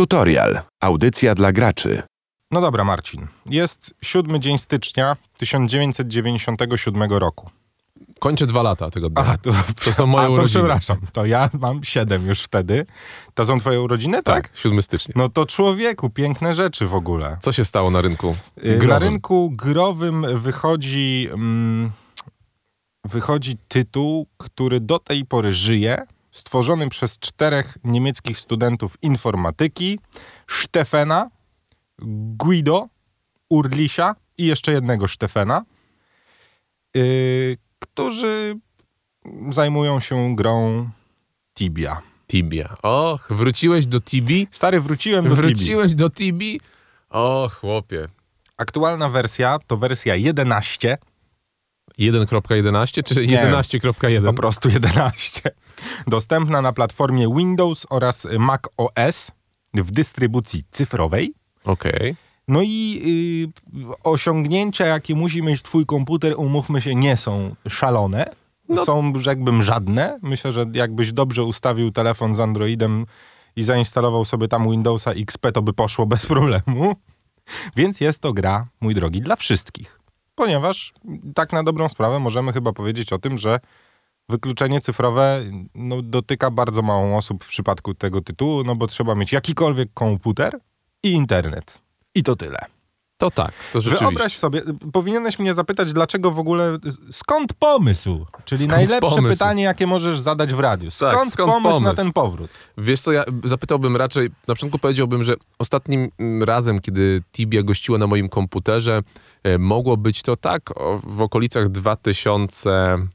Tutorial. Audycja dla graczy. No dobra, Marcin. Jest 7 dzień stycznia 1997 roku. Kończę dwa lata tego dnia. A, to, To są moje a, to urodziny. przepraszam, to ja mam 7 już wtedy. To są twoje urodziny, tak? tak, 7 stycznia. No to człowieku, piękne rzeczy w ogóle. Co się stało na rynku Y, Na growym? rynku growym wychodzi, mm, wychodzi tytuł, który do tej pory żyje, stworzony przez czterech niemieckich studentów informatyki, Stefana, Guido, Urlisia i jeszcze jednego Stefana, y, którzy zajmują się grą Tibia. Tibia. Och, wróciłeś do Tibi? Stary, wróciłem do Tibi. Wróciłeś do Tibi? O, chłopie. Aktualna wersja to wersja 11, 1.11 czy Nie. 11.1? Po prostu 11. Dostępna na platformie Windows oraz Mac OS w dystrybucji cyfrowej. Okej. No i y, osiągnięcia, jakie musi mieć twój komputer, umówmy się, nie są szalone. No. Są rzekłbym żadne. Myślę, że jakbyś dobrze ustawił telefon z Androidem i zainstalował sobie tam Windowsa XP, to by poszło bez problemu. Więc jest to gra, mój drogi, dla wszystkich. Ponieważ tak na dobrą sprawę możemy chyba powiedzieć o tym, że wykluczenie cyfrowe no, dotyka bardzo mało osób w przypadku tego tytułu, no bo trzeba mieć jakikolwiek komputer i internet. I to tyle. To tak, to rzeczywiście. Wyobraź sobie, powinieneś mnie zapytać, dlaczego w ogóle, skąd pomysł? Czyli Skąd najlepsze pomysł? pytanie, jakie możesz zadać w radiu. Skąd, Tak, skąd pomysł, na pomysł? ten powrót? Wiesz co, ja zapytałbym raczej, na początku powiedziałbym, że ostatnim mm, razem, kiedy Tibia gościła na moim komputerze, e, mogło być to tak o, w okolicach 2007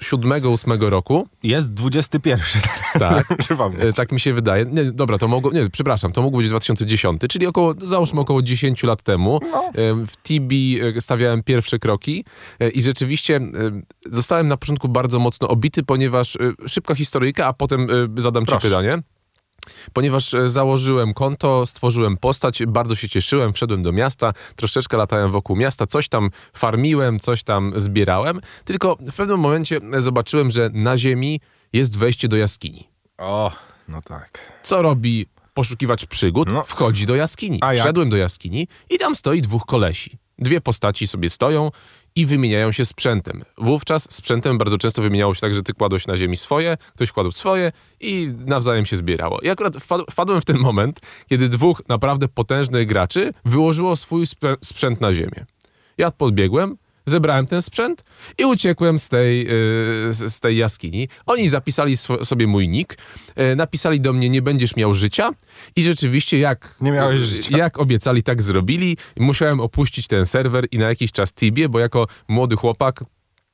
2008 roku. Jest 21 teraz, Tak. E, Tak mi się wydaje. Nie, dobra, to mogło, nie, przepraszam, to mogło być 2010, czyli około, załóżmy około 10 lat temu. No. E, W Tibi e, stawiałem pierwsze kroki i rzeczywiście zostałem na początku bardzo mocno obity, ponieważ szybka historyjka, a potem zadam ci Proszę. pytanie. Ponieważ e, założyłem konto, stworzyłem postać, bardzo się cieszyłem, wszedłem do miasta, troszeczkę latałem wokół miasta, coś tam farmiłem, coś tam zbierałem, tylko w pewnym momencie e, zobaczyłem, że na ziemi jest wejście do jaskini. O, no tak. Co robi poszukiwacz przygód? No. Wchodzi do jaskini. A jak? Wszedłem do jaskini i tam stoi dwóch kolesi. Dwie postaci sobie stoją i wymieniają się sprzętem. Wówczas sprzętem bardzo często wymieniało się tak, że ty kładłeś na ziemi swoje, ktoś kładł swoje i nawzajem się zbierało. I akurat wpad- wpadłem w ten moment, kiedy dwóch naprawdę potężnych graczy wyłożyło swój sprzęt na ziemię. Ja podbiegłem, zebrałem ten sprzęt i uciekłem z tej, yy, z, tej jaskini. Oni zapisali sobie mój nick, yy, napisali do mnie, nie będziesz miał życia i rzeczywiście jak... Nie miałeś życia. Jak obiecali, tak zrobili. Musiałem opuścić ten serwer i na jakiś czas Tibie, bo jako młody chłopak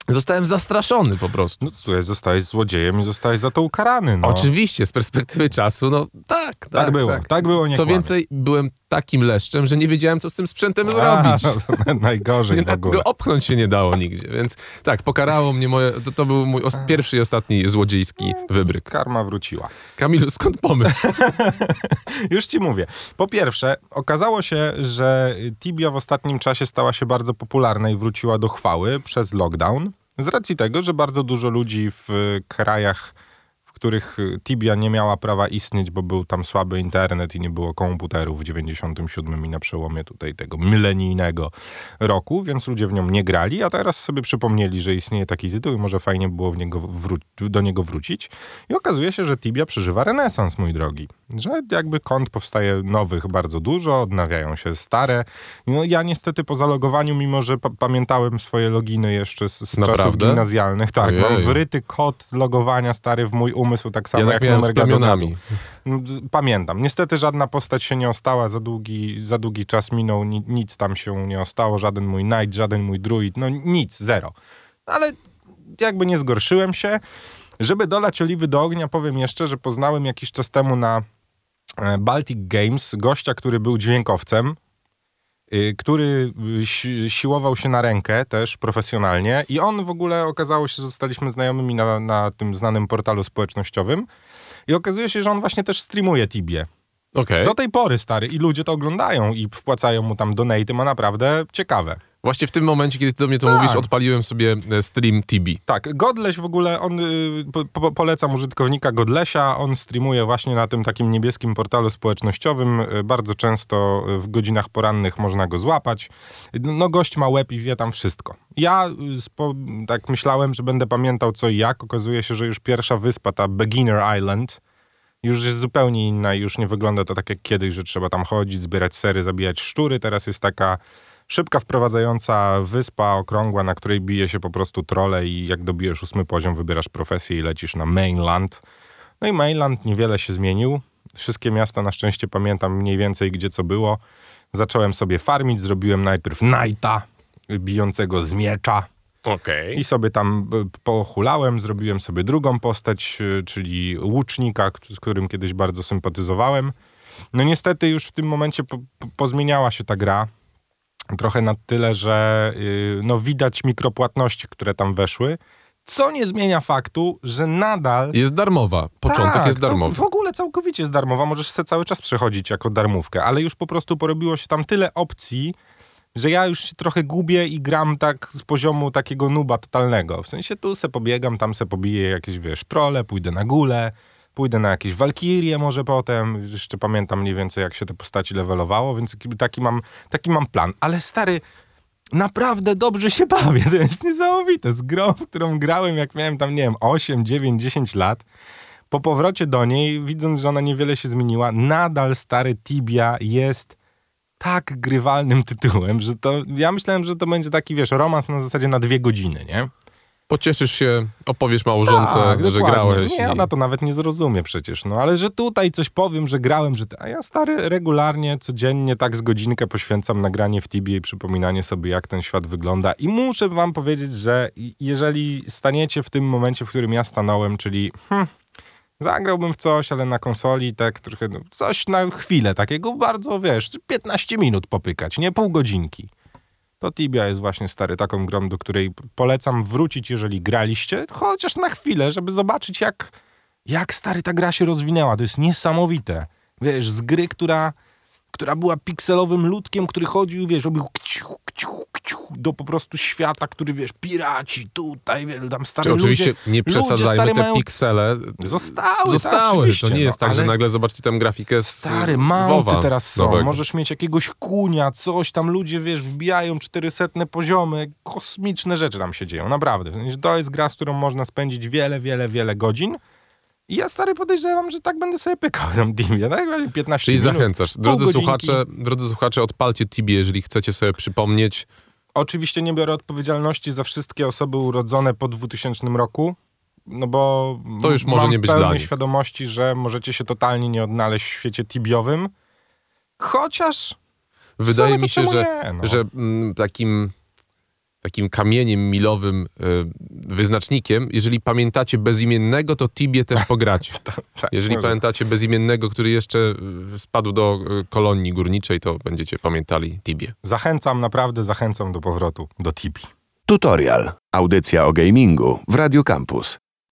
zostałem zastraszony po prostu. No słuchaj, zostałeś złodziejem i zostałeś za to ukarany, no. Oczywiście, z perspektywy czasu, no tak, tak, Tak było, tak, było, nie Co więcej, byłem takim leszczem, że nie wiedziałem, co z tym sprzętem A, zrobić. najgorzej Nie, w ogóle. go opchnąć się nie dało nigdzie, więc tak, pokarało mnie moje, to, to był mój pierwszy i ostatni złodziejski wybryk. Karma wróciła. Kamilu, skąd pomysł? Już ci mówię. Po pierwsze, okazało się, że Tibia w ostatnim czasie stała się bardzo popularna i wróciła do chwały przez lockdown. Z racji tego, że bardzo dużo ludzi w krajach, których Tibia nie miała prawa istnieć, bo był tam słaby internet i nie było komputerów w 97 i na przełomie tutaj tego milenijnego roku, więc ludzie w nią nie grali, a teraz sobie przypomnieli, że istnieje taki tytuł i może fajnie było w niego wró- do niego wrócić. I okazuje się, że Tibia przeżywa renesans, mój drogi. Że jakby kont powstaje nowych bardzo dużo, odnawiają się stare. No ja niestety po zalogowaniu, mimo że pa- pamiętałem swoje loginy jeszcze z, z czasów gimnazjalnych, tak, Ojej. mam wryty kod logowania stary w mój umysł, tak samo Ja jak numer plemionami. No, z- Pamiętam. Niestety żadna postać się nie ostała, za długi, za długi czas minął, ni, nic tam się nie ostało, żaden mój knight, żaden mój druid, no nic, zero. Ale jakby nie zgorszyłem się. Żeby dolać oliwy do ognia, powiem jeszcze, że poznałem jakiś czas temu na e, Baltic Games gościa, który był dźwiękowcem, który y, si siłował się na rękę też profesjonalnie i on w ogóle okazało się, że zostaliśmy znajomymi na, na tym znanym portalu społecznościowym i okazuje się, że on właśnie też streamuje Tibię. Okej. Do tej pory, stary, i ludzie to oglądają i wpłacają mu tam donaty, ma naprawdę ciekawe. Właśnie w tym momencie, kiedy ty do mnie to Tak. mówisz, odpaliłem sobie e, stream Tibi. Tak, Godleś w ogóle, on y, po, po, polecam użytkownika Godlesia, on streamuje właśnie na tym takim niebieskim portalu społecznościowym, y, bardzo często y, w godzinach porannych można go złapać. No gość ma łeb i wie tam wszystko. Ja y, spo, tak myślałem, że będę pamiętał co i jak, okazuje się, że już pierwsza wyspa, ta Beginner Island, już jest zupełnie inna i już nie wygląda to tak jak kiedyś, że trzeba tam chodzić, zbierać sery, zabijać szczury. Teraz jest taka szybka, wprowadzająca wyspa okrągła, na której bije się po prostu trole i jak dobijesz ósmy poziom, wybierasz profesję i lecisz na mainland. No i mainland niewiele się zmienił. Wszystkie miasta na szczęście pamiętam mniej więcej gdzie co było. Zacząłem sobie farmić, zrobiłem najpierw Knighta, bijącego z miecza. Okej. I sobie tam e, pohulałem, zrobiłem sobie drugą postać, e, czyli łucznika, z którym kiedyś bardzo sympatyzowałem. No niestety już w tym momencie po, po, pozmieniała się ta gra. Trochę na tyle, że y, no widać mikropłatności, które tam weszły. Co nie zmienia faktu, że nadal Jest darmowa. Początek tak, jest darmowy. W ogóle całkowicie jest darmowa. Możesz sobie cały czas przechodzić jako darmówkę, ale już po prostu porobiło się tam tyle opcji, że ja już się trochę gubię i gram tak z poziomu takiego nuba totalnego. W sensie tu se pobiegam, tam se pobiję jakieś, wiesz, trole, pójdę na górę, pójdę na jakieś walkirie może potem. Jeszcze pamiętam mniej więcej, jak się te postaci levelowało, więc taki- taki mam, taki mam plan. Ale stary, naprawdę dobrze się bawię. To jest niesamowite. Z grą, w którą grałem, jak miałem tam, nie wiem, 8, 9, 10 lat, po powrocie do niej, widząc, że ona niewiele się zmieniła, nadal stary Tibia jest tak grywalnym tytułem, że to, ja myślałem, że to będzie taki, wiesz, romans na zasadzie na dwie godziny, nie? Pocieszysz się, opowiesz małżonce, Tak, że dokładnie. grałeś. Nie, i- ona to nawet nie zrozumie przecież, no ale że tutaj coś powiem, że grałem, że... A ja stary regularnie, codziennie tak z godzinkę poświęcam nagranie w Tibie i przypominanie sobie, jak ten świat wygląda i muszę wam powiedzieć, że jeżeli staniecie w tym momencie, w którym ja stanąłem, czyli hmm, zagrałbym w coś, ale na konsoli tak trochę, no, coś na chwilę, takiego bardzo, wiesz, 15 minut popykać, nie pół godzinki. To Tibia jest właśnie stary taką grą, do której polecam wrócić, jeżeli graliście, chociaż na chwilę, żeby zobaczyć, jak, jak stary ta gra się rozwinęła. To jest niesamowite. Wiesz, z gry, która, która była pikselowym ludkiem, który chodził, wiesz, robił kciu, kciu, kciu, do po prostu świata, który, wiesz, piraci tutaj, wiesz, tam stary Czy oczywiście ludzie, nie przesadzajmy, ludzie, te mają... piksele Zostały, tak, zostały. oczywiście, to nie jest no, tak, że ale- nagle zobaczcie tam grafikę z Stary, mounty teraz są. nowego. Możesz mieć jakiegoś kunia, coś tam ludzie, wiesz, wbijają 400 poziomy, kosmiczne rzeczy tam się dzieją, naprawdę. To jest gra, z którą można spędzić wiele, wiele, wiele godzin. I ja stary podejrzewam, że tak będę sobie pykał tam Dimie, tak? 15 Czyli minut, zachęcasz. Drodzy słuchacze, drodzy słuchacze, odpalcie Tibie, jeżeli chcecie sobie przypomnieć. Oczywiście nie biorę odpowiedzialności za wszystkie osoby urodzone po 2000 roku, no bo To już może mam nie być pełnej dla nich. świadomości, że możecie się totalnie nie odnaleźć w świecie tibiowym. Chociaż Wydaje mi się, że, nie, no. że mm, takim, takim kamieniem milowym, y, wyznacznikiem, jeżeli pamiętacie bezimiennego, to Tibie też pogracie. tak, Jeżeli może pamiętacie bezimiennego, który jeszcze y, spadł do y, kolonii górniczej, to będziecie pamiętali Tibie. Zachęcam, naprawdę zachęcam do powrotu do Tibi. Tutorial. Audycja o gamingu w Radio Campus.